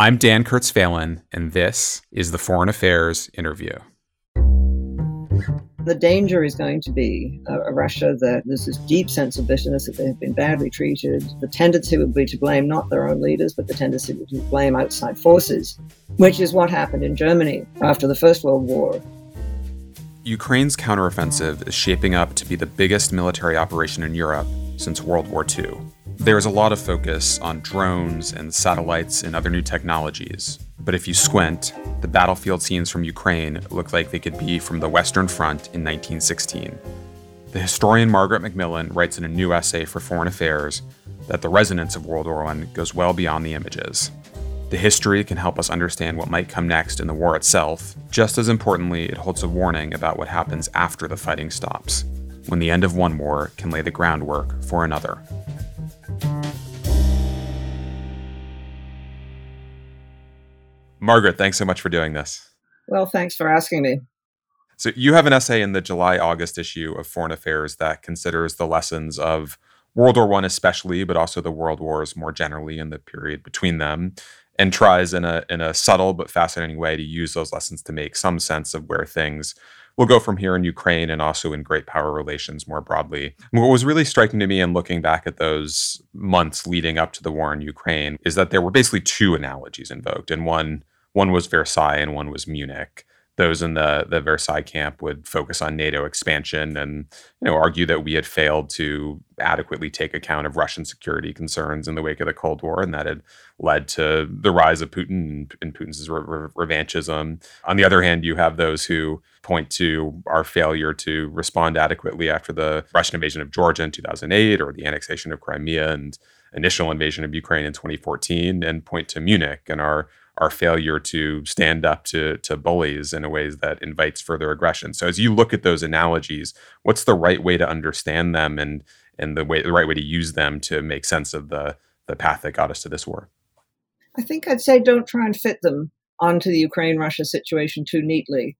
I'm Dan Kurtz-Phelan, and this is the Foreign Affairs Interview. The danger is going to be uh, a, a Russia that there's this deep sense of bitterness that they have been badly treated. The tendency would be to blame not their own leaders, but the tendency would be to blame outside forces, which is what happened in Germany after the First World War. Ukraine's counteroffensive is shaping up to be the biggest military operation in Europe since World War II. There is a lot of focus on drones and satellites and other new technologies, but if you squint, the battlefield scenes from Ukraine look like they could be from the Western Front in 1916. The historian Margaret MacMillan writes in a new essay for Foreign Affairs that the resonance of World War I goes well beyond the images. The history can help us understand what might come next in the war itself. Just as importantly, it holds a warning about what happens after the fighting stops, when the end of one war can lay the groundwork for another. Margaret, thanks so much for doing this. Well, thanks for asking me. So, you have an essay in the July August issue of Foreign Affairs that considers the lessons of World War I, especially, but also the world wars more generally in the period between them, and tries in a, in a subtle but fascinating way to use those lessons to make some sense of where things will go from here in Ukraine and also in great power relations more broadly. What was really striking to me in looking back at those months leading up to the war in Ukraine is that there were basically two analogies invoked, and one one was Versailles and one was Munich. Those in the the Versailles camp would focus on NATO expansion and you know argue that we had failed to adequately take account of Russian security concerns in the wake of the Cold War, and that had led to the rise of Putin and Putin's re- re- revanchism. On the other hand, you have those who point to our failure to respond adequately after the Russian invasion of Georgia in 2008 or the annexation of Crimea and initial invasion of Ukraine in 2014, and point to Munich and our our failure to stand up to to bullies in a ways that invites further aggression. So as you look at those analogies, what's the right way to understand them and and the way the right way to use them to make sense of the the path that got us to this war? I think I'd say don't try and fit them onto the Ukraine Russia situation too neatly.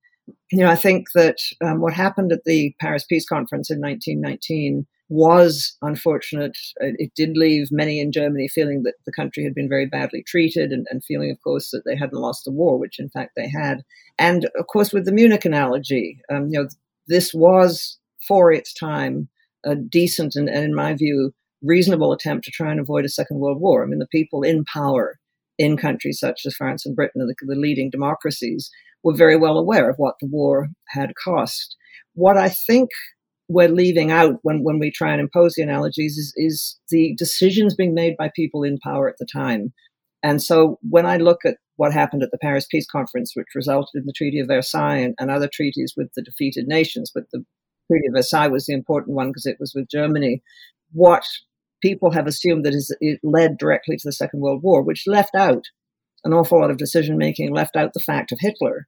You know, I think that um, what happened at the Paris Peace Conference in 1919 was unfortunate. It did leave many in Germany feeling that the country had been very badly treated and, and, feeling, of course, that they hadn't lost the war, which in fact they had. And of course, with the Munich analogy, um, you know, this was for its time a decent and, and, in my view, reasonable attempt to try and avoid a second world war. I mean, the people in power in countries such as France and Britain, the, the leading democracies, were very well aware of what the war had cost. What I think we're leaving out when, when we try and impose the analogies is, is the decisions being made by people in power at the time. And so when I look at what happened at the Paris Peace Conference, which resulted in the Treaty of Versailles and, and other treaties with the defeated nations, but the Treaty of Versailles was the important one because it was with Germany, what people have assumed that it led directly to the Second World War, which left out an awful lot of decision making, left out the fact of Hitler.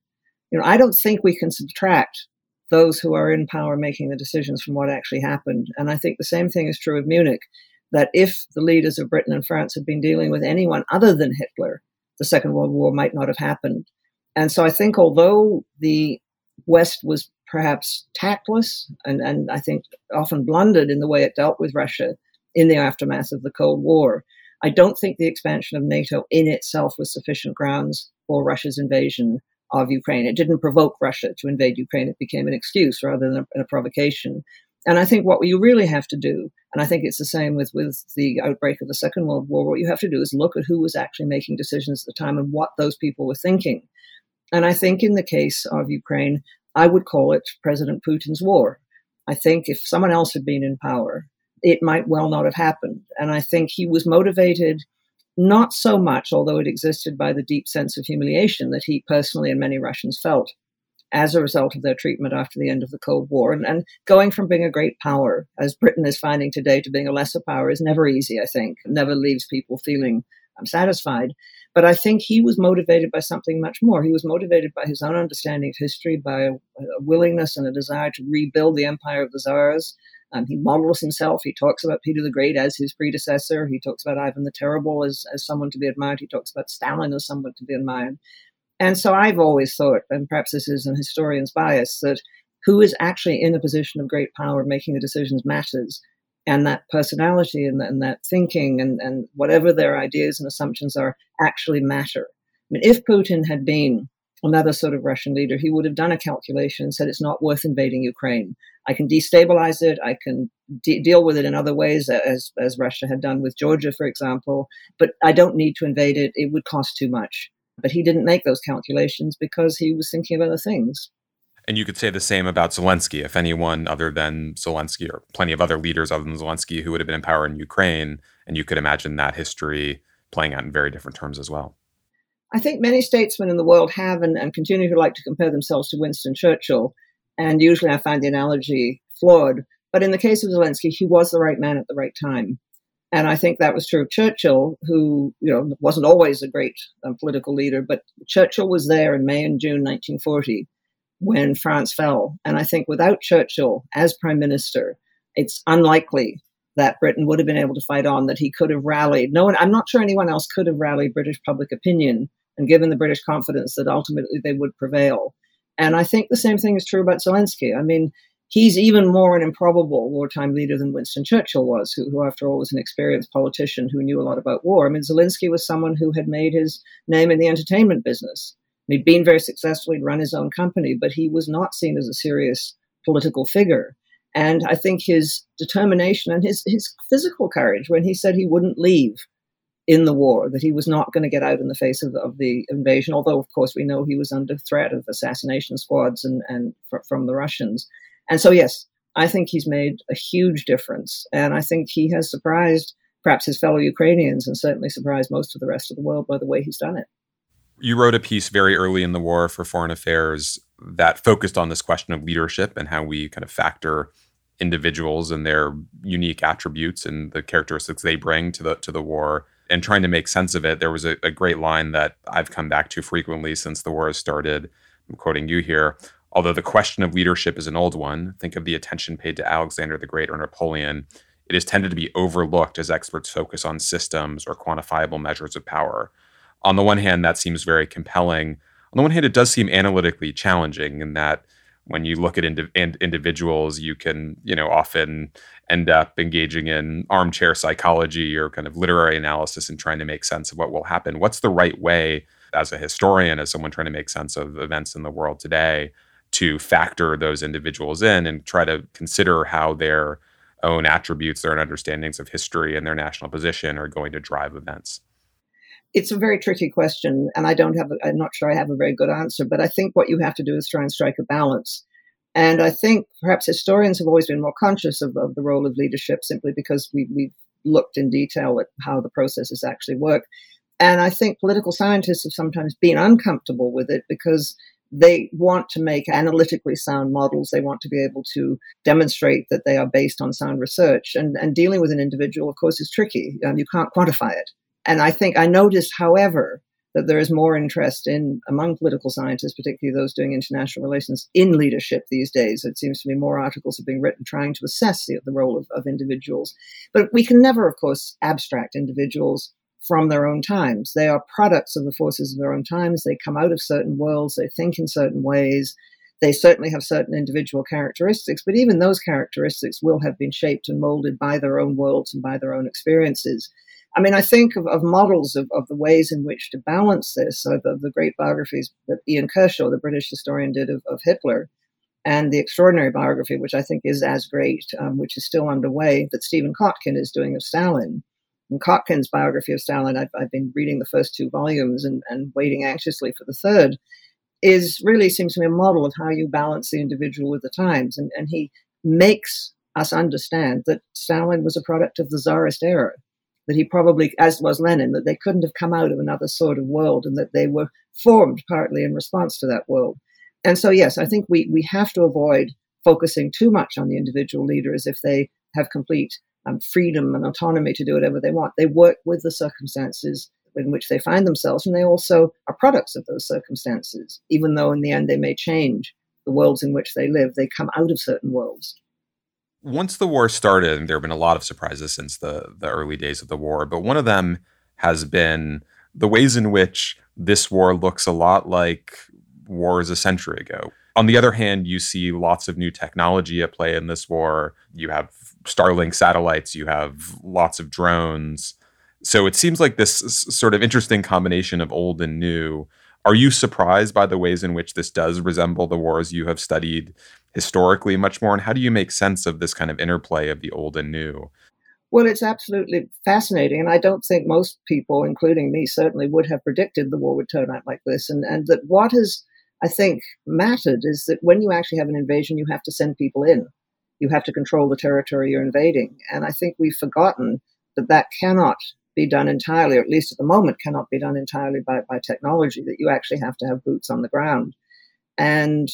You know, I don't think we can subtract those who are in power making the decisions from what actually happened. And I think the same thing is true of Munich that if the leaders of Britain and France had been dealing with anyone other than Hitler, the Second World War might not have happened. And so I think although the West was perhaps tactless and, and I think often blundered in the way it dealt with Russia in the aftermath of the Cold War, I don't think the expansion of NATO in itself was sufficient grounds for Russia's invasion of Ukraine. It didn't provoke Russia to invade Ukraine. It became an excuse rather than a, a provocation. And I think what you really have to do, and I think it's the same with, with the outbreak of the Second World War, what you have to do is look at who was actually making decisions at the time and what those people were thinking. And I think in the case of Ukraine, I would call it President Putin's war. I think if someone else had been in power, it might well not have happened. And I think he was motivated not so much, although it existed, by the deep sense of humiliation that he personally and many Russians felt as a result of their treatment after the end of the Cold War. And, and going from being a great power, as Britain is finding today, to being a lesser power is never easy, I think. Never leaves people feeling um, satisfied. But I think he was motivated by something much more. He was motivated by his own understanding of history, by a, a willingness and a desire to rebuild the empire of the Tsars, um, he models himself. He talks about Peter the Great as his predecessor. He talks about Ivan the Terrible as, as someone to be admired. He talks about Stalin as someone to be admired. And so I've always thought, and perhaps this is an historian's bias, that who is actually in a position of great power making the decisions matters. And that personality and, and that thinking and, and whatever their ideas and assumptions are actually matter. I mean, if Putin had been another sort of Russian leader, he would have done a calculation and said it's not worth invading Ukraine. I can destabilize it. I can de- deal with it in other ways, as as Russia had done with Georgia, for example. But I don't need to invade it. It would cost too much. But he didn't make those calculations because he was thinking of other things. And you could say the same about Zelensky. If anyone other than Zelensky, or plenty of other leaders other than Zelensky who would have been in power in Ukraine, and you could imagine that history playing out in very different terms as well. I think many statesmen in the world have and, and continue to like to compare themselves to Winston Churchill. And usually I find the analogy flawed. But in the case of Zelensky, he was the right man at the right time. And I think that was true of Churchill, who you know wasn't always a great um, political leader, but Churchill was there in May and June 1940 when France fell. And I think without Churchill as prime minister, it's unlikely that Britain would have been able to fight on, that he could have rallied. No one, I'm not sure anyone else could have rallied British public opinion and given the British confidence that ultimately they would prevail. And I think the same thing is true about Zelensky. I mean, he's even more an improbable wartime leader than Winston Churchill was, who, who, after all, was an experienced politician who knew a lot about war. I mean, Zelensky was someone who had made his name in the entertainment business. He'd been very successful, he'd run his own company, but he was not seen as a serious political figure. And I think his determination and his, his physical courage when he said he wouldn't leave in the war, that he was not going to get out in the face of, of the invasion, although, of course, we know he was under threat of assassination squads and, and fr- from the Russians. And so, yes, I think he's made a huge difference. And I think he has surprised perhaps his fellow Ukrainians and certainly surprised most of the rest of the world by the way he's done it. You wrote a piece very early in the war for Foreign Affairs that focused on this question of leadership and how we kind of factor individuals and their unique attributes and the characteristics they bring to the to the war and trying to make sense of it, there was a, a, great line that I've come back to frequently since the war has started. I'm quoting you here. Although the question of leadership is an old one, think of the attention paid to Alexander the Great or Napoleon. It has tended to be overlooked as experts focus on systems or quantifiable measures of power. On the one hand, that seems very compelling. On the one hand, it does seem analytically challenging in that when you look at indi- individuals, you can, you know, often end up engaging in armchair psychology or kind of literary analysis and trying to make sense of what will happen. What's the right way, as a historian, as someone trying to make sense of events in the world today, to factor those individuals in and try to consider how their own attributes, their own understandings of history and their national position are going to drive events? It's a very tricky question, and I don't have. A, I'm not sure I have a very good answer. But I think what you have to do is try and strike a balance and I think perhaps historians have always been more conscious of, of the role of leadership simply because we, we've looked in detail at how the processes actually work. And I think political scientists have sometimes been uncomfortable with it because they want to make analytically sound models. They want to be able to demonstrate that they are based on sound research. And, and dealing with an individual, of course, is tricky. Um, you can't quantify it. And I think I noticed, however, that there is more interest in among political scientists, particularly those doing international relations, in leadership these days. It seems to me more articles have been written trying to assess the, the role of, of individuals. But we can never, of course, abstract individuals from their own times. They are products of the forces of their own times. They come out of certain worlds. They think in certain ways. They certainly have certain individual characteristics, but even those characteristics will have been shaped and molded by their own worlds and by their own experiences. I mean, I think of, of models of, of the ways in which to balance this, so the, the great biographies that Ian Kershaw, the British historian, did of, of Hitler, and the extraordinary biography, which I think is as great, um, which is still underway, that Stephen Kotkin is doing of Stalin. And Kotkin's biography of Stalin, I've, I've been reading the first two volumes and, and waiting anxiously for the third, is really seems to me a model of how you balance the individual with the times. And, and he makes us understand that Stalin was a product of the Tsarist era that he probably, as was Lenin, that they couldn't have come out of another sort of world and that they were formed partly in response to that world. And so, yes, I think we, we have to avoid focusing too much on the individual leader as if they have complete um, freedom and autonomy to do whatever they want. They work with the circumstances in which they find themselves, and they also are products of those circumstances, even though in the end they may change the worlds in which they live. They come out of certain worlds once the war started, and there have been a lot of surprises since the the early days of the war, but one of them has been the ways in which this war looks a lot like wars a century ago. On the other hand, you see lots of new technology at play in this war. You have Starlink satellites, you have lots of drones. So it seems like this sort of interesting combination of old and new. Are you surprised by the ways in which this does resemble the wars you have studied historically much more? And how do you make sense of this kind of interplay of the old and new? Well, it's absolutely fascinating. And I don't think most people, including me, certainly would have predicted the war would turn out like this. And, and that what has, I think, mattered is that when you actually have an invasion, you have to send people in. You have to control the territory you're invading. And I think we've forgotten that that cannot be done entirely, or at least at the moment, cannot be done entirely by, by technology, that you actually have to have boots on the ground. And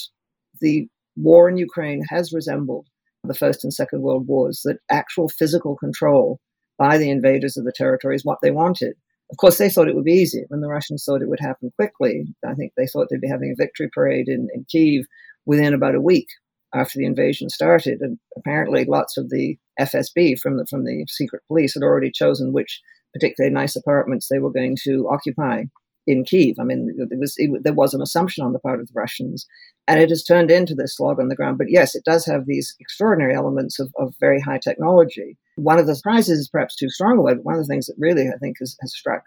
the war in Ukraine has resembled the First and Second World Wars, that actual physical control by the invaders of the territory is what they wanted. Of course, they thought it would be easy. When the Russians thought it would happen quickly, I think they thought they'd be having a victory parade in, in Kiev within about a week after the invasion started. And apparently, lots of the FSB from the from the secret police had already chosen which particularly nice apartments they were going to occupy in Kiev. I mean, it was it, there was an assumption on the part of the Russians, and it has turned into this slog on the ground. But yes, it does have these extraordinary elements of, of very high technology. One of the surprises is perhaps too strong a word, but one of the things that really I think has, has struck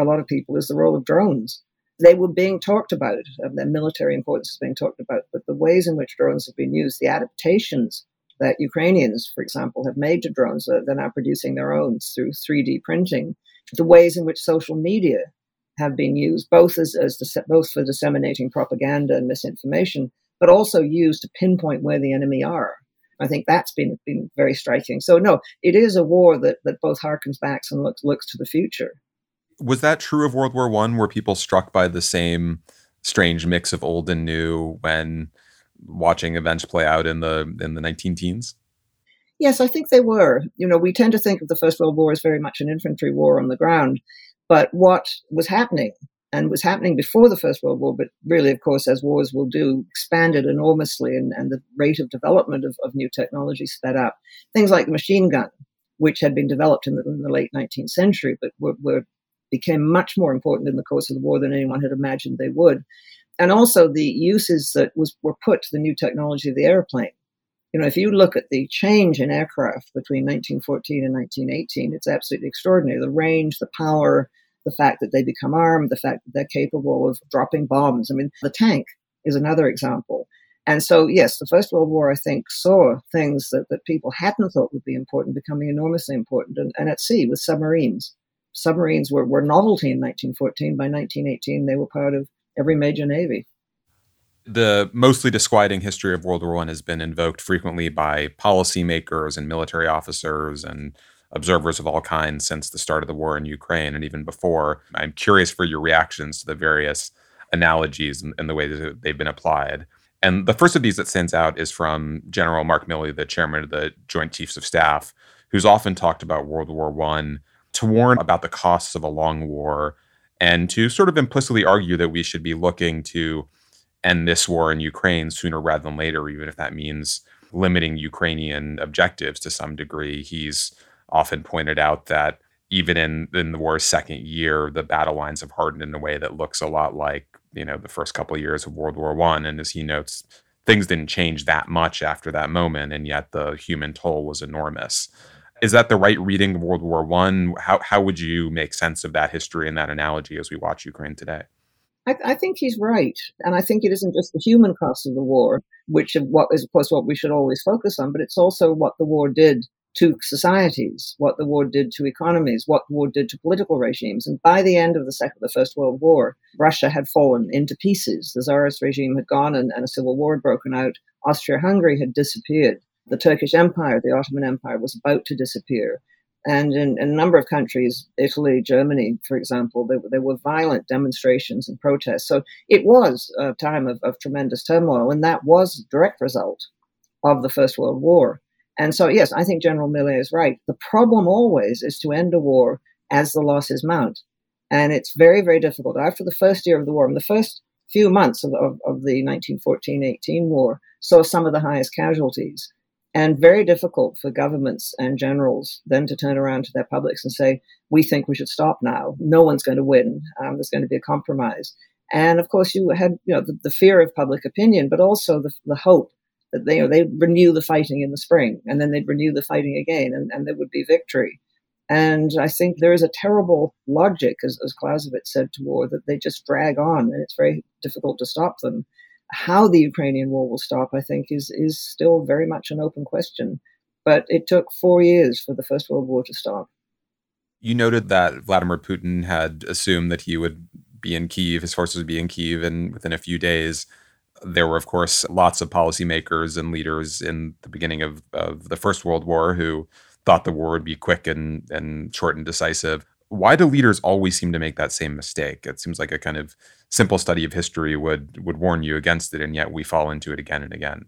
a lot of people is the role of drones. They were being talked about, their military importance is being talked about, but the ways in which drones have been used, the adaptations that Ukrainians, for example, have made to drones. Uh, they're now producing their own through 3D printing. The ways in which social media have been used, both as, as the, both for disseminating propaganda and misinformation, but also used to pinpoint where the enemy are. I think that's been been very striking. So no, it is a war that that both harkens back and looks looks to the future. Was that true of World War One? Were people struck by the same strange mix of old and new when watching events play out in the in the 19 teens? Yes, I think they were. You know, we tend to think of the First World War as very much an infantry war on the ground, but what was happening and was happening before the First World War, but really, of course, as wars will do, expanded enormously and, and the rate of development of, of new technology sped up. Things like the machine gun, which had been developed in the, in the late 19th century, but were, were, became much more important in the course of the war than anyone had imagined they would and also the uses that was were put to the new technology of the airplane. You know, if you look at the change in aircraft between 1914 and 1918, it's absolutely extraordinary. The range, the power, the fact that they become armed, the fact that they're capable of dropping bombs. I mean, the tank is another example. And so, yes, the First World War, I think, saw things that, that people hadn't thought would be important becoming enormously important. And, and at sea with submarines. Submarines were, were novelty in 1914. By 1918, they were part of every major navy. The mostly disquieting history of World War I has been invoked frequently by policymakers and military officers and observers of all kinds since the start of the war in Ukraine and even before. I'm curious for your reactions to the various analogies and, and the way that they've been applied. And the first of these that stands out is from General Mark Milley, the chairman of the Joint Chiefs of Staff, who's often talked about World War I to warn about the costs of a long war and to sort of implicitly argue that we should be looking to end this war in Ukraine sooner rather than later, even if that means limiting Ukrainian objectives to some degree. He's often pointed out that even in, in the war's second year, the battle lines have hardened in a way that looks a lot like, you know, the first couple of years of World War One. And as he notes, things didn't change that much after that moment, and yet the human toll was enormous is that the right reading of World War One? How how would you make sense of that history and that analogy as we watch Ukraine today? I, I, think he's right, and I think it isn't just the human cost of the war, which of what is of course what we should always focus on, but it's also what the war did to societies, what the war did to economies, what the war did to political regimes. And by the end of the second, the First World War, Russia had fallen into pieces. The Tsarist regime had gone, and, and a civil war had broken out. Austria-Hungary had disappeared the Turkish Empire, the Ottoman Empire, was about to disappear. And in, in, a number of countries, Italy, Germany, for example, there, there, were violent demonstrations and protests. So it was a time of, of tremendous turmoil, and that was a direct result of the First World War. And so, yes, I think General Milley is right. The problem always is to end a war as the losses mount. And it's very, very difficult. After the first year of the war, in the first few months of, of, of the 1914 18 war, saw some of the highest casualties and very difficult for governments and generals then to turn around to their publics and say, we think we should stop now. No one's going to win. Um, there's going to be a compromise. And of course, you had you know the, the fear of public opinion, but also the, the hope that they you know, they renew the fighting in the spring, and then they'd renew the fighting again, and, and there would be victory. And I think there is a terrible logic, as, as Clausewitz said, to war that they just drag on and it's very difficult to stop them. How the Ukrainian war will stop, I think, is, is still very much an open question. But it took four years for the First World War to stop. You noted that Vladimir Putin had assumed that he would be in Kiev, his forces would be in Kiev, and within a few days, there were, of course, lots of policymakers and leaders in the beginning of, of the First World War who thought the war would be quick and and short and decisive. Why do leaders always seem to make that same mistake? It seems like a kind of simple study of history would would warn you against it, and yet we fall into it again and again.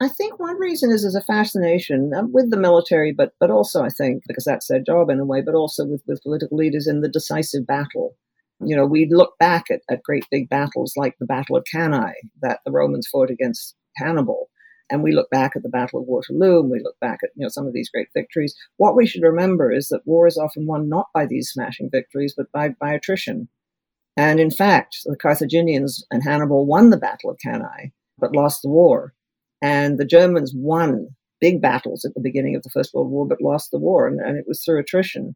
I think one reason is as a fascination with the military, but but also I think because that's their job in a way, but also with, with political leaders in the decisive battle. You know, we look back at, at great big battles like the Battle of Cannae that the Romans fought against Hannibal, and we look back at the Battle of Waterloo and we look back at you know some of these great victories. What we should remember is that war is often won not by these smashing victories, but by, by attrition. And in fact, the Carthaginians and Hannibal won the Battle of Cannae, but lost the war. And the Germans won big battles at the beginning of the First World War, but lost the war, and, and it was through attrition.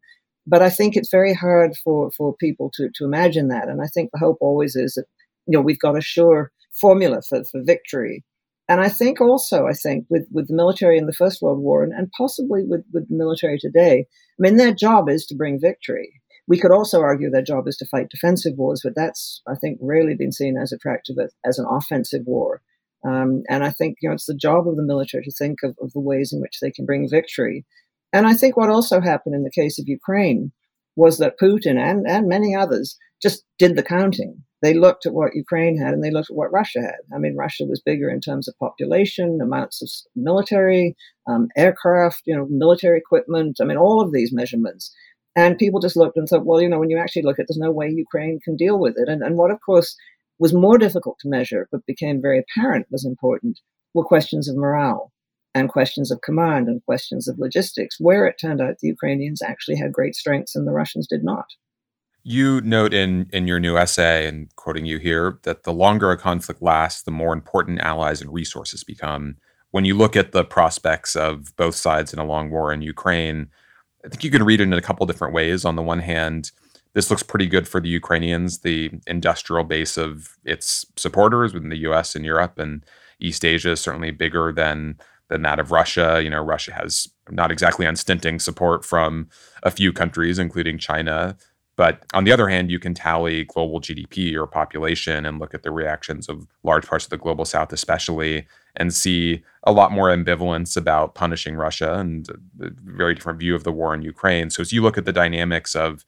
But I think it's very hard for, for people to, to imagine that. And I think the hope always is that, you know, we've got a sure formula for, for victory and I think also, I think with, with the military in the First World War and, and possibly with, with the military today, I mean, their job is to bring victory. We could also argue their job is to fight defensive wars, but that's, I think, rarely been seen as attractive as, as an offensive war. Um, and I think, you know, it's the job of the military to think of, of the ways in which they can bring victory. And I think what also happened in the case of Ukraine was that Putin and, and many others just did the counting they looked at what Ukraine had and they looked at what Russia had. I mean, Russia was bigger in terms of population, amounts of military, um, aircraft, you know, military equipment. I mean, all of these measurements. And people just looked and thought, well, you know, when you actually look at it, there's no way Ukraine can deal with it. And, and what, of course, was more difficult to measure, but became very apparent was important, were questions of morale and questions of command and questions of logistics, where it turned out the Ukrainians actually had great strengths and the Russians did not. You note in, in your new essay, and quoting you here, that the longer a conflict lasts, the more important allies and resources become. When you look at the prospects of both sides in a long war in Ukraine, I think you can read it in a couple different ways. On the one hand, this looks pretty good for the Ukrainians, the industrial base of its supporters within the US and Europe and East Asia is certainly bigger than than that of Russia. You know, Russia has not exactly unstinting support from a few countries, including China. But on the other hand, you can tally global GDP or population and look at the reactions of large parts of the global south, especially, and see a lot more ambivalence about punishing Russia and a very different view of the war in Ukraine. So as you look at the dynamics of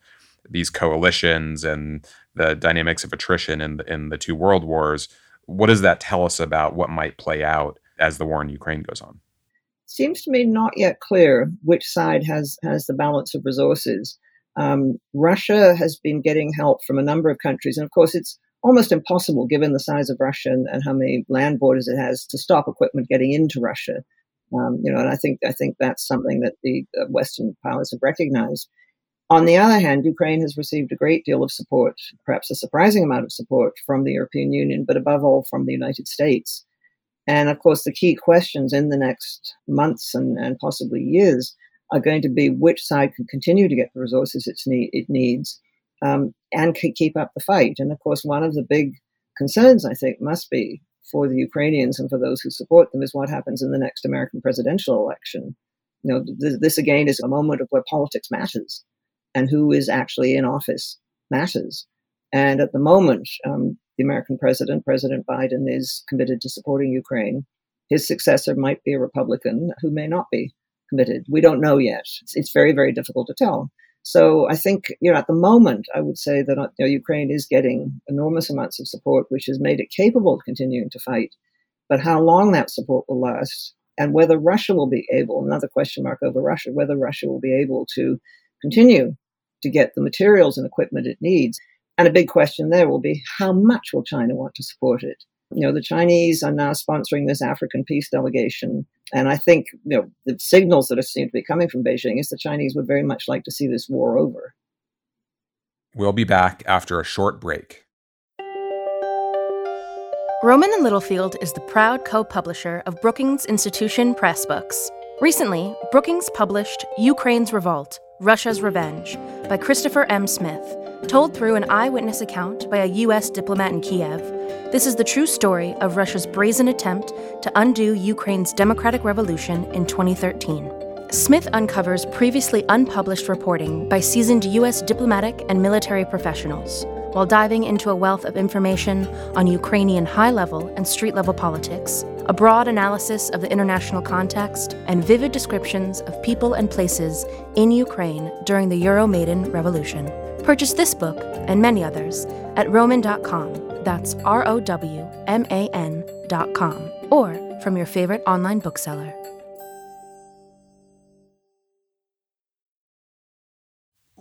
these coalitions and the dynamics of attrition in the, in the two world wars, what does that tell us about what might play out as the war in Ukraine goes on? Seems to me not yet clear which side has has the balance of resources. Um, Russia has been getting help from a number of countries, and of course, it's almost impossible, given the size of Russia and, and how many land borders it has, to stop equipment getting into Russia. Um, you know, and I think I think that's something that the uh, Western powers have recognized. On the other hand, Ukraine has received a great deal of support, perhaps a surprising amount of support from the European Union, but above all from the United States. And of course, the key questions in the next months and, and possibly years are going to be which side can continue to get the resources need, it needs um, and keep up the fight. And of course, one of the big concerns, I think, must be for the Ukrainians and for those who support them is what happens in the next American presidential election. You know, th- this again is a moment of where politics matters and who is actually in office matters. And at the moment, um, the American president, President Biden, is committed to supporting Ukraine. His successor might be a Republican who may not be committed. We don't know yet. It's, it's, very, very difficult to tell. So I think, you know, at the moment, I would say that uh, you know, Ukraine is getting enormous amounts of support, which has made it capable of continuing to fight. But how long that support will last and whether Russia will be able, another question mark over Russia, whether Russia will be able to continue to get the materials and equipment it needs. And a big question there will be how much will China want to support it? You know, the Chinese are now sponsoring this African peace delegation. And I think, you know, the signals that are seem to be coming from Beijing is the Chinese would very much like to see this war over. We'll be back after a short break. Rowman and Littlefield is the proud co publisher of Brookings Institution Press Books. Recently, Brookings published Ukraine's Revolt Russia's Revenge by Christopher M. Smith, told through an eyewitness account by a U.S. diplomat in Kiev. This is the true story of Russia's brazen attempt to undo Ukraine's democratic revolution in 2013. Smith uncovers previously unpublished reporting by seasoned U.S. diplomatic and military professionals while diving into a wealth of information on Ukrainian high level and street level politics, a broad analysis of the international context, and vivid descriptions of people and places in Ukraine during the Euromaidan Revolution. Purchase this book and many others at Rowman.com. That's R O W M A N.com. Or from your favorite online bookseller.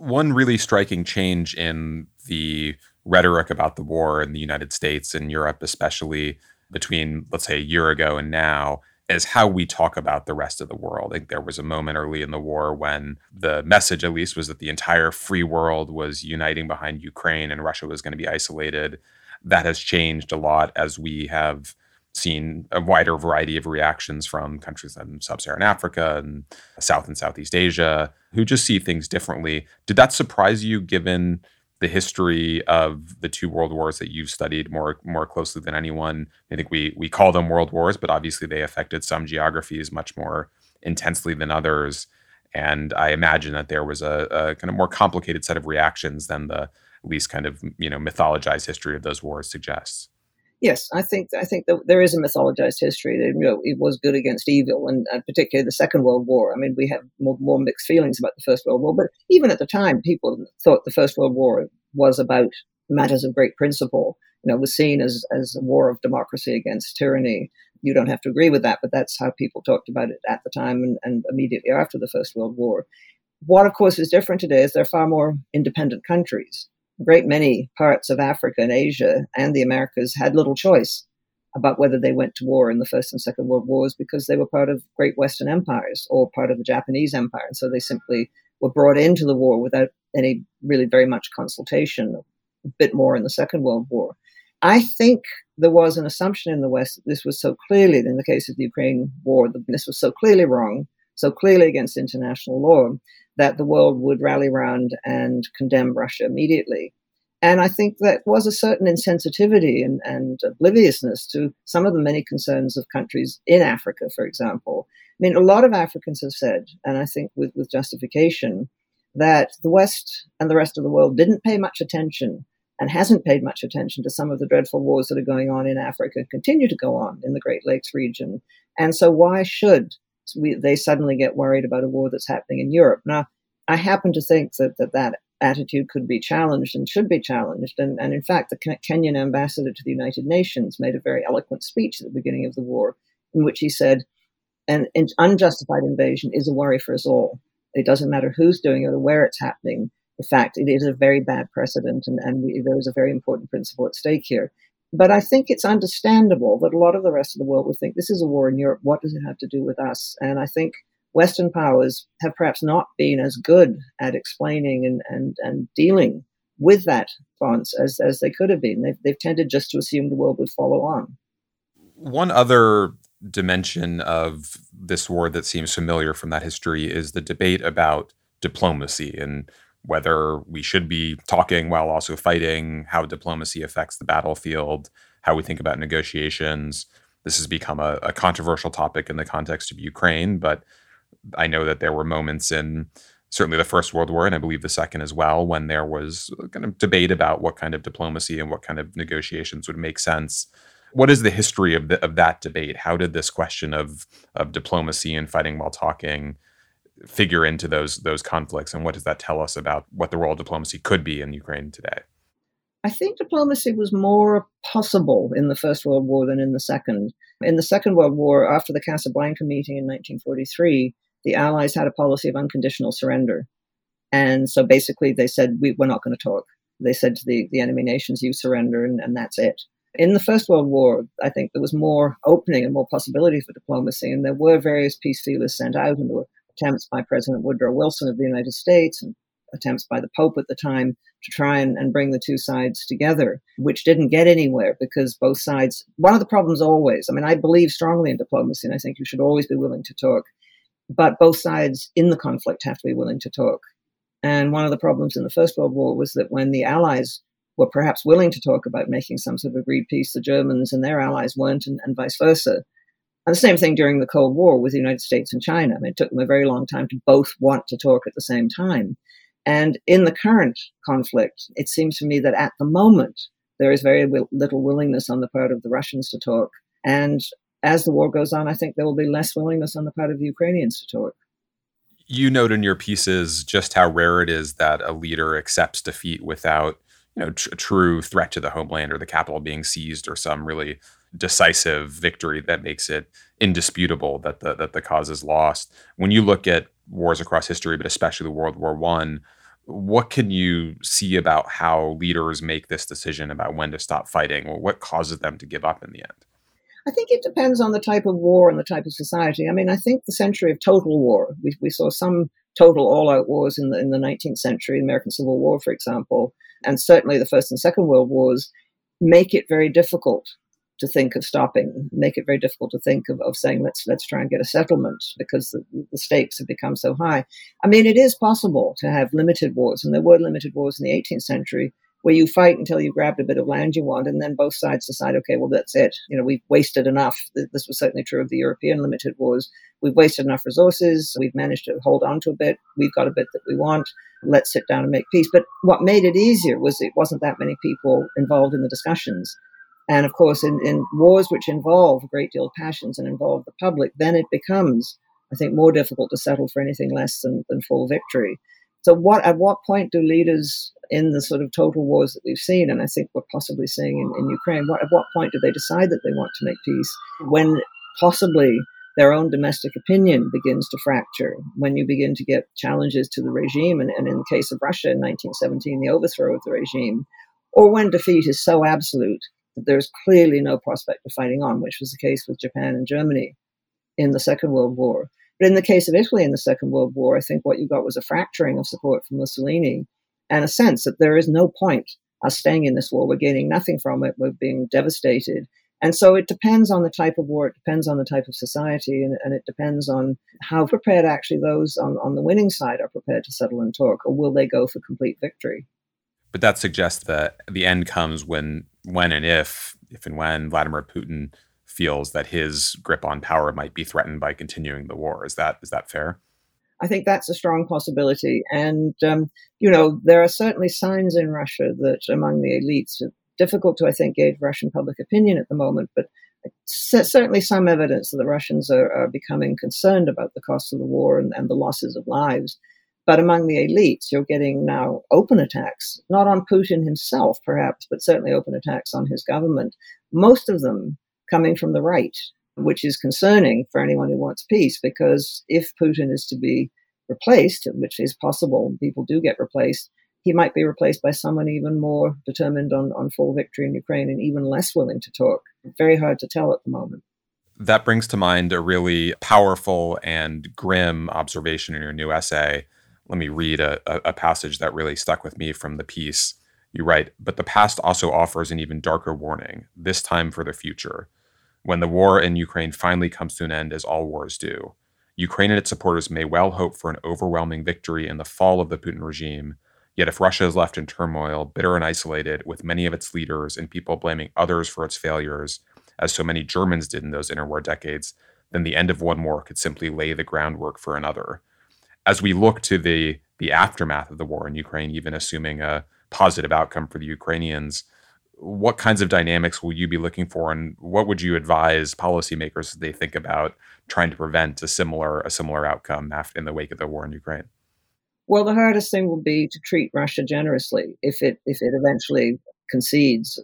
One really striking change in the rhetoric about the war in the United States and Europe, especially between, let's say, a year ago and now, is how we talk about the rest of the world. I think there was a moment early in the war when the message, at least, was that the entire free world was uniting behind Ukraine and Russia was going to be isolated. That has changed a lot as we have seen a wider variety of reactions from countries in sub-Saharan Africa and South and Southeast Asia who just see things differently. Did that surprise you given the history of the two world wars that you've studied more more closely than anyone. I think we we call them world wars, but obviously they affected some geographies much more intensely than others. And I imagine that there was a, a kind of more complicated set of reactions than the least kind of you know mythologized history of those wars suggests. Yes, I think I think that there is a mythologized history that you know it was good against evil, and, and particularly the Second World War. I mean, we have more, more, mixed feelings about the First World War, but even at the time, people thought the First World War was about matters of great principle. You know, was seen as as a war of democracy against tyranny. You don't have to agree with that, but that's how people talked about it at the time and, and immediately after the First World War. What, of course, is different today is there are far more independent countries great many parts of Africa and Asia and the Americas had little choice about whether they went to war in the First and Second World Wars because they were part of great Western empires or part of the Japanese Empire. And so they simply were brought into the war without any really very much consultation, a bit more in the Second World War. I think there was an assumption in the West that this was so clearly, in the case of the Ukraine war, that this was so clearly wrong, so clearly against international law, that the world would rally around and condemn Russia immediately. And I think that was a certain insensitivity and, and obliviousness to some of the many concerns of countries in Africa, for example. I mean, a lot of Africans have said, and I think with, with justification, that the West and the rest of the world didn't pay much attention and hasn't paid much attention to some of the dreadful wars that are going on in Africa, continue to go on in the Great Lakes region. And so, why should we, they suddenly get worried about a war that's happening in Europe. Now, I happen to think that that, that attitude could be challenged and should be challenged. And, and in fact, the Kenyan ambassador to the United Nations made a very eloquent speech at the beginning of the war in which he said, an unjustified invasion is a worry for us all. It doesn't matter who's doing it or where it's happening. In fact, it is a very bad precedent, and, and we, there is a very important principle at stake here. But I think it's understandable that a lot of the rest of the world would think this is a war in Europe. What does it have to do with us? And I think Western powers have perhaps not been as good at explaining and, and, and dealing with that response as, as they could have been. They've, they've tended just to assume the world would follow on. One other dimension of this war that seems familiar from that history is the debate about diplomacy and whether we should be talking while also fighting, how diplomacy affects the battlefield, how we think about negotiations. This has become a, a, controversial topic in the context of Ukraine, but I know that there were moments in certainly the First World War, and I believe the Second as well, when there was kind of debate about what kind of diplomacy and what kind of negotiations would make sense. What is the history of, the, of that debate? How did this question of, of diplomacy and fighting while talking figure into those those conflicts, and what does that tell us about what the role of diplomacy could be in Ukraine today? I think diplomacy was more possible in the First World War than in the Second. In the Second World War, after the Casablanca meeting in 1943, the Allies had a policy of unconditional surrender. And so basically, they said, we, are not going to talk. They said to the, the enemy nations, you surrender, and, and that's it. In the First World War, I think there was more opening and more possibility for diplomacy, and there were various peace feelers sent out, and there were attempts by President Woodrow Wilson of the United States and attempts by the Pope at the time to try and, and bring the two sides together, which didn't get anywhere because both sides, one of the problems always, I mean, I believe strongly in diplomacy and I think you should always be willing to talk, but both sides in the conflict have to be willing to talk. And one of the problems in the First World War was that when the Allies were perhaps willing to talk about making some sort of agreed peace, the Germans and their allies weren't, and, and vice versa. And the same thing during the Cold War with the United States and China. I mean, it took them a very long time to both want to talk at the same time. And in the current conflict, it seems to me that at the moment, there is very little willingness on the part of the Russians to talk. And as the war goes on, I think there will be less willingness on the part of the Ukrainians to talk. You note in your pieces just how rare it is that a leader accepts defeat without, you know, tr- true threat to the homeland or the capital being seized or some really decisive victory that makes it indisputable that the that the cause is lost. When you look at wars across history, but especially the World War One, what can you see about how leaders make this decision about when to stop fighting? Or what causes them to give up in the end? I think it depends on the type of war and the type of society. I mean, I think the century of total war, we, we saw some total all out wars in the, in the 19th century, the American Civil War, for example, and certainly the First and Second World Wars, make it very difficult to think of stopping, make it very difficult to think of, of saying let's let's try and get a settlement because the, the stakes have become so high. I mean, it is possible to have limited wars, and there were limited wars in the 18th century where you fight until you grabbed a bit of land you want, and then both sides decide, okay, well that's it. You know, we've wasted enough. This was certainly true of the European limited wars. We've wasted enough resources. We've managed to hold on to a bit. We've got a bit that we want. Let's sit down and make peace. But what made it easier was it wasn't that many people involved in the discussions. And of course, in, in wars which involve a great deal of passions and involve the public, then it becomes, I think, more difficult to settle for anything less than, than full victory. So, what at what point do leaders in the sort of total wars that we've seen, and I think we're possibly seeing in, in Ukraine, what, at what point do they decide that they want to make peace? When possibly their own domestic opinion begins to fracture, when you begin to get challenges to the regime, and, and in the case of Russia in 1917, the overthrow of the regime, or when defeat is so absolute that there's clearly no prospect of fighting on, which was the case with Japan and Germany in the Second World War. But in the case of Italy in the Second World War, I think what you got was a fracturing of support from Mussolini and a sense that there is no point us staying in this war. We're gaining nothing from it. We're being devastated. And so it depends on the type of war, it depends on the type of society, and, and it depends on how prepared actually those on, on the winning side are prepared to settle and talk, or will they go for complete victory? But that suggests that the end comes when, when and if, if and when Vladimir Putin feels that his grip on power might be threatened by continuing the war. Is that is that fair? I think that's a strong possibility, and um, you know there are certainly signs in Russia that among the elites, difficult to I think gauge Russian public opinion at the moment, but certainly some evidence that the Russians are, are becoming concerned about the cost of the war and, and the losses of lives. But among the elites, you're getting now open attacks, not on Putin himself, perhaps, but certainly open attacks on his government. Most of them coming from the right, which is concerning for anyone who wants peace, because if Putin is to be replaced, which is possible, people do get replaced, he might be replaced by someone even more determined on, on full victory in Ukraine and even less willing to talk. Very hard to tell at the moment. That brings to mind a really powerful and grim observation in your new essay let me read a, a, passage that really stuck with me from the piece. You write, but the past also offers an even darker warning, this time for the future. When the war in Ukraine finally comes to an end, as all wars do, Ukraine and its supporters may well hope for an overwhelming victory in the fall of the Putin regime. Yet, if Russia is left in turmoil, bitter and isolated, with many of its leaders and people blaming others for its failures, as so many Germans did in those interwar decades, then the end of one war could simply lay the groundwork for another as we look to the the aftermath of the war in Ukraine, even assuming a positive outcome for the Ukrainians, what kinds of dynamics will you be looking for, and what would you advise policymakers as they think about trying to prevent a similar a similar outcome after, in the wake of the war in Ukraine? Well, the hardest thing will be to treat Russia generously if it if it eventually concedes.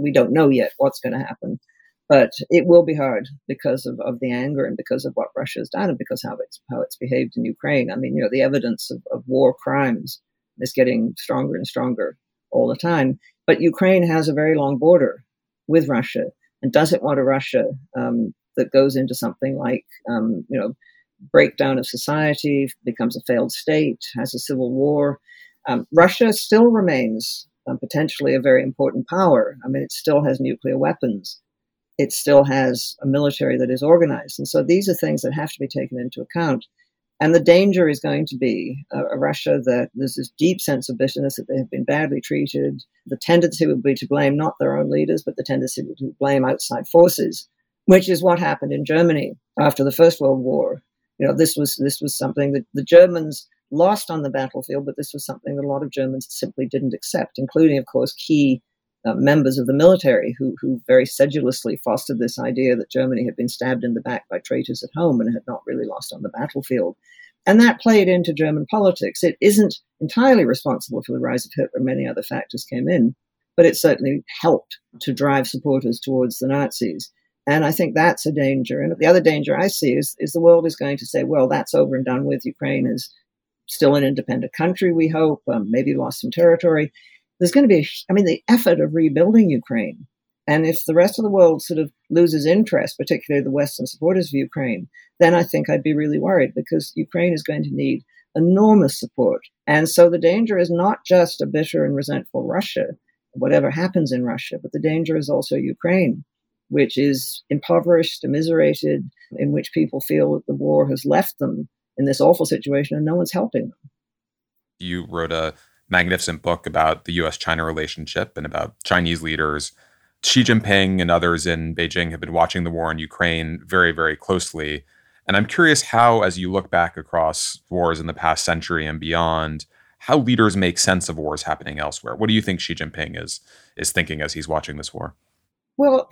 We don't know yet what's going to happen. But it will be hard because of, of the anger and because of what Russia has done and because how it's how it's behaved in Ukraine. I mean, you know, the evidence of, of war crimes is getting stronger and stronger all the time. But Ukraine has a very long border with Russia and doesn't want a Russia um, that goes into something like, um, you know, breakdown of society, becomes a failed state, has a civil war. Um, Russia still remains um, potentially a very important power. I mean, it still has nuclear weapons it still has a military that is organized. And so these are things that have to be taken into account. And the danger is going to be a, a Russia that there's this deep sense of bitterness that they have been badly treated. The tendency would be to blame not their own leaders, but the tendency would be to blame outside forces, which is what happened in Germany after the First World War. You know, this was this was something that the Germans lost on the battlefield, but this was something that a lot of Germans simply didn't accept, including, of course, key uh, members of the military who, who very sedulously fostered this idea that Germany had been stabbed in the back by traitors at home and had not really lost on the battlefield. And that played into German politics. It isn't entirely responsible for the rise of Hitler. Many other factors came in, but it certainly helped to drive supporters towards the Nazis. And I think that's a danger. And the other danger I see is, is the world is going to say, well, that's over and done with. Ukraine is still an independent country, we hope, um, maybe lost some territory there's going to be, I mean, the effort of rebuilding Ukraine. And if the rest of the world sort of loses interest, particularly the Western supporters of Ukraine, then I think I'd be really worried because Ukraine is going to need enormous support. And so the danger is not just a bitter and resentful Russia, whatever happens in Russia, but the danger is also Ukraine, which is impoverished, immiserated, in which people feel that the war has left them in this awful situation and no one's helping them. You wrote a magnificent book about the US China relationship and about Chinese leaders. Xi Jinping and others in Beijing have been watching the war in Ukraine very, very closely. And I'm curious how, as you look back across wars in the past century and beyond, how leaders make sense of wars happening elsewhere. What do you think Xi Jinping is is thinking as he's watching this war? Well,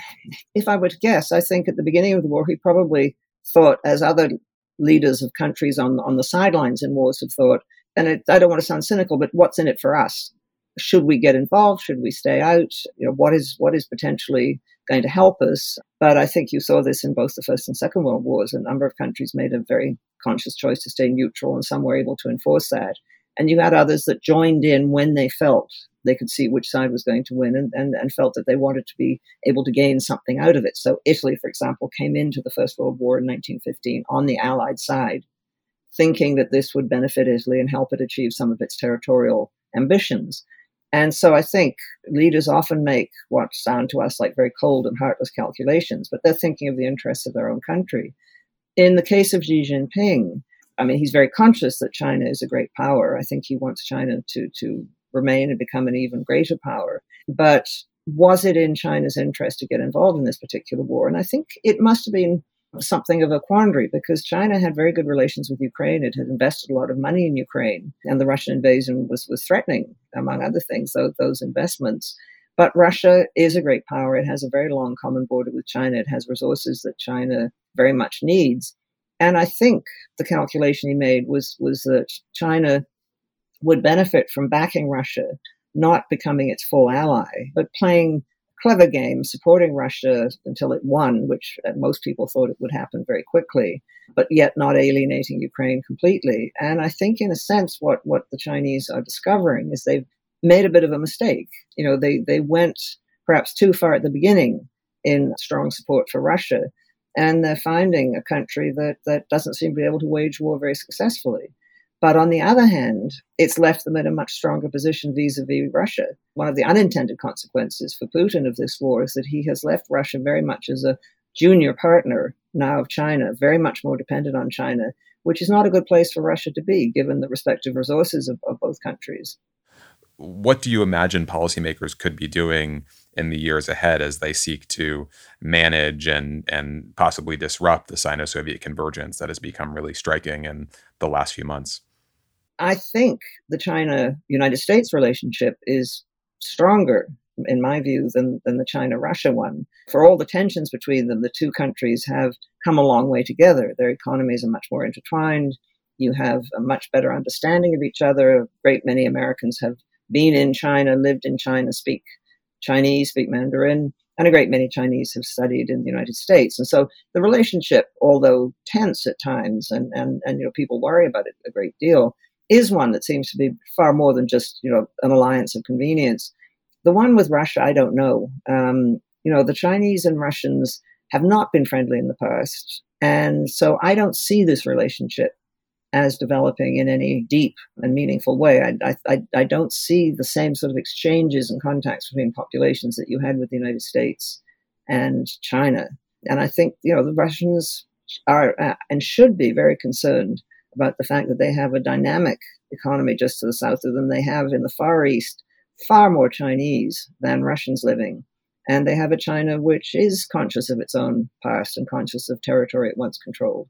if I were to guess, I think at the beginning of the war he probably thought, as other leaders of countries on on the sidelines in wars have thought, and it, I don't want to sound cynical, but what's in it for us? Should we get involved? Should we stay out? You know, what is what is potentially going to help us? But I think you saw this in both the First and Second World Wars. A number of countries made a very conscious choice to stay neutral, and some were able to enforce that. And you had others that joined in when they felt they could see which side was going to win and, and, and felt that they wanted to be able to gain something out of it. So Italy, for example, came into the First World War in 1915 on the Allied side thinking that this would benefit Italy and help it achieve some of its territorial ambitions. And so I think leaders often make what sound to us like very cold and heartless calculations, but they're thinking of the interests of their own country. In the case of Xi Jinping, I mean, he's very conscious that China is a great power. I think he wants China to, to remain and become an even greater power. But was it in China's interest to get involved in this particular war? And I think it must have been something of a quandary because China had very good relations with Ukraine. It had invested a lot of money in Ukraine, and the Russian invasion was, was threatening, among other things, those, investments. But Russia is a great power. It has a very long common border with China. It has resources that China very much needs. And I think the calculation he made was, was that China would benefit from backing Russia, not becoming its full ally, but playing clever game, supporting Russia until it won, which uh, most people thought it would happen very quickly, but yet not alienating Ukraine completely. And I think, in a sense, what, what the Chinese are discovering is they've made a bit of a mistake. You know, they, they went perhaps too far at the beginning in strong support for Russia. And they're finding a country that, that doesn't seem to be able to wage war very successfully. But on the other hand, it's left them in a much stronger position vis a vis Russia. One of the unintended consequences for Putin of this war is that he has left Russia very much as a junior partner now of China, very much more dependent on China, which is not a good place for Russia to be, given the respective resources of, of both countries. What do you imagine policymakers could be doing in the years ahead as they seek to manage and and possibly disrupt the Sino-Soviet convergence that has become really striking in the last few months? I think the China United States relationship is stronger, in my view, than, than the China Russia one. For all the tensions between them, the two countries have come a long way together. Their economies are much more intertwined. You have a much better understanding of each other. A great many Americans have been in China, lived in China, speak Chinese, speak Mandarin, and a great many Chinese have studied in the United States. And so the relationship, although tense at times, and, and, and you know people worry about it a great deal, is one that seems to be far more than just you know an alliance of convenience. The one with Russia, I don't know. Um, you know, the Chinese and Russians have not been friendly in the past, and so I don't see this relationship as developing in any deep and meaningful way. I, I, I don't see the same sort of exchanges and contacts between populations that you had with the United States and China. And I think you know the Russians are uh, and should be very concerned about the fact that they have a dynamic economy just to the south of them. They have in the Far East far more Chinese than Russians living. And they have a China which is conscious of its own past and conscious of territory it once controlled.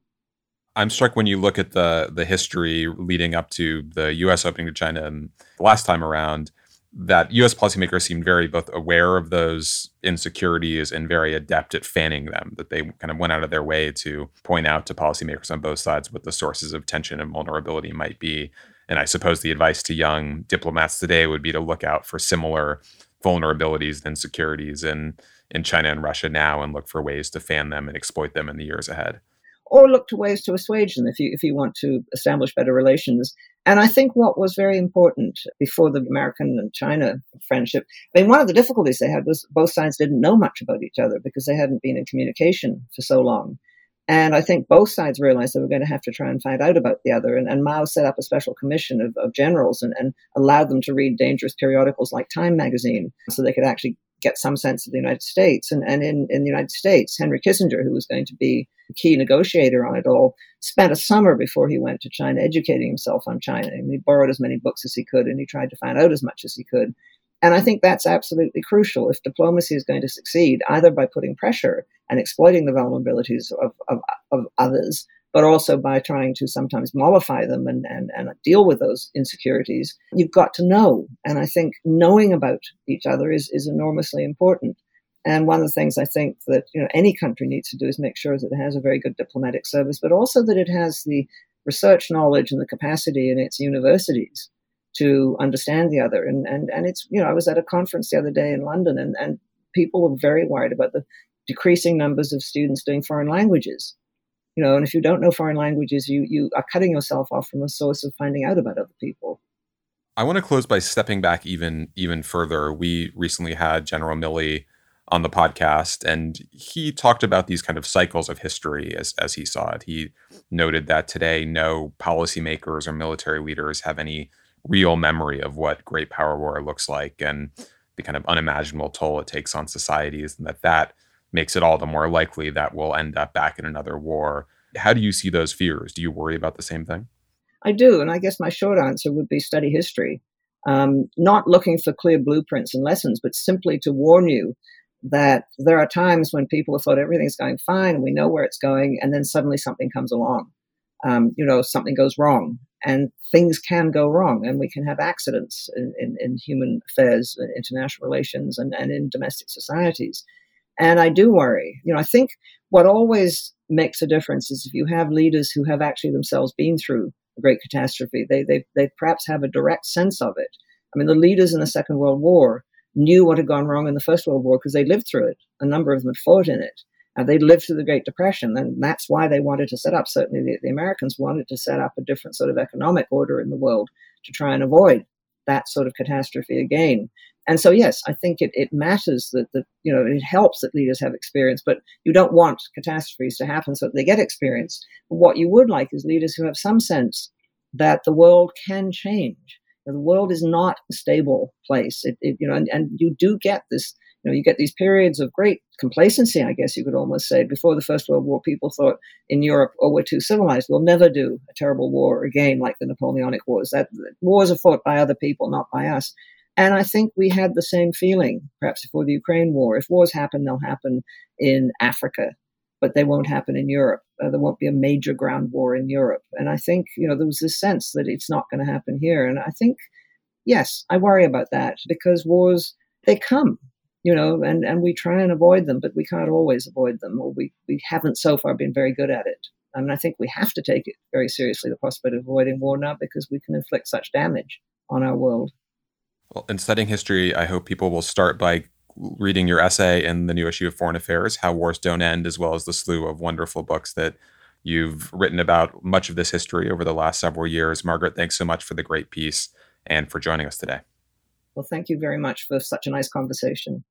I'm struck when you look at the the history leading up to the U.S. opening to China and last time around that U.S. policymakers seemed very both aware of those insecurities and very adept at fanning them. That they kind of went out of their way to point out to policymakers on both sides what the sources of tension and vulnerability might be. And I suppose the advice to young diplomats today would be to look out for similar vulnerabilities and insecurities in in China and Russia now, and look for ways to fan them and exploit them in the years ahead or look to ways to assuage them if you if you want to establish better relations. And I think what was very important before the American and China friendship, I mean, one of the difficulties they had was both sides didn't know much about each other because they hadn't been in communication for so long. And I think both sides realized they were going to have to try and find out about the other. And, and Mao set up a special commission of, of generals and, and allowed them to read dangerous periodicals like Time magazine so they could actually get some sense of the United States. And, and in, in the United States, Henry Kissinger, who was going to be the key negotiator on it all, spent a summer before he went to China educating himself on China. And he borrowed as many books as he could and he tried to find out as much as he could. And I think that's absolutely crucial if diplomacy is going to succeed, either by putting pressure and exploiting the vulnerabilities of, of, of others, but also by trying to sometimes mollify them and, and, and deal with those insecurities. You've got to know. And I think knowing about each other is, is enormously important. And one of the things I think that you know any country needs to do is make sure that it has a very good diplomatic service, but also that it has the research knowledge and the capacity in its universities to understand the other. And and and it's you know I was at a conference the other day in London, and and people were very worried about the decreasing numbers of students doing foreign languages you know and if you don't know foreign languages you you are cutting yourself off from a source of finding out about other people. I want to close by stepping back even even further. We recently had general milley on the podcast and he talked about these kind of cycles of history as, as he saw it. He noted that today no policymakers or military leaders have any real memory of what great power war looks like and the kind of unimaginable toll it takes on societies and that that makes it all the more likely that we'll end up back in another war. How do you see those fears? Do you worry about the same thing? I do. And I guess my short answer would be study history. Um, not looking for clear blueprints and lessons, but simply to warn you that there are times when people have thought everything's going fine we know where it's going, and then suddenly something comes along. Um, you know, something goes wrong, and things can go wrong, and we can have accidents in, in, in human affairs, international relations, and, and in domestic societies. And I do worry. You know, I think what always makes a difference is if you have leaders who have actually themselves been through a great catastrophe, they, they, they perhaps have a direct sense of it. I mean, the leaders in the Second World War knew what had gone wrong in the First World War because they lived through it. A number of them had fought in it. And they lived through the Great Depression. And that's why they wanted to set up, certainly the, the Americans wanted to set up a different sort of economic order in the world to try and avoid that sort of catastrophe again. And so, yes, I think it, it matters that, that, you know, it helps that leaders have experience, but you don't want catastrophes to happen so that they get experience. But what you would like is leaders who have some sense that the world can change. The world is not a stable place. It, it you know, and, and you do get this you know, you get these periods of great complacency, I guess you could almost say. Before the First World War, people thought in Europe, oh, we're too civilized. We'll never do a terrible war again like the Napoleonic Wars. That wars are fought by other people, not by us. And I think we had the same feeling, perhaps before the Ukraine war. If wars happen, they'll happen in Africa, but they won't happen in Europe. Uh, there won't be a major ground war in Europe. And I think, you know, there was this sense that it's not going to happen here. And I think, yes, I worry about that because wars, they come you know, and, and we try and avoid them, but we can't always avoid them, or we, we haven't so far been very good at it. And I think we have to take it very seriously, the prospect of avoiding war now, because we can inflict such damage on our world. Well, in studying history, I hope people will start by reading your essay in the new issue of Foreign Affairs, How Wars Don't End, as well as the slew of wonderful books that you've written about much of this history over the last several years. Margaret, thanks so much for the great piece and for joining us today. Well, thank you very much for such a nice conversation.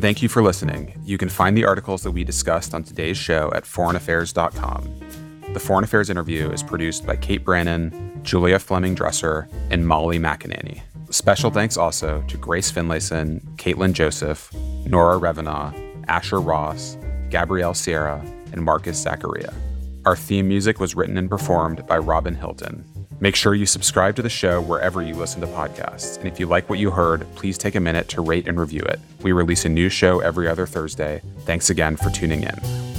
Thank you for listening. You can find the articles that we discussed on today's show at foreignaffairs.com. The Foreign Affairs interview is produced by Kate Brannon, Julia Fleming Dresser, and Molly McAnany. Special thanks also to Grace Finlayson, Caitlin Joseph, Nora Revenaugh, Asher Ross, Gabrielle Sierra and Marcus Zachariah. Our theme music was written and performed by Robin Hilton. Make sure you subscribe to the show wherever you listen to podcasts. And if you like what you heard, please take a minute to rate and review it. We release a new show every other Thursday. Thanks again for tuning in.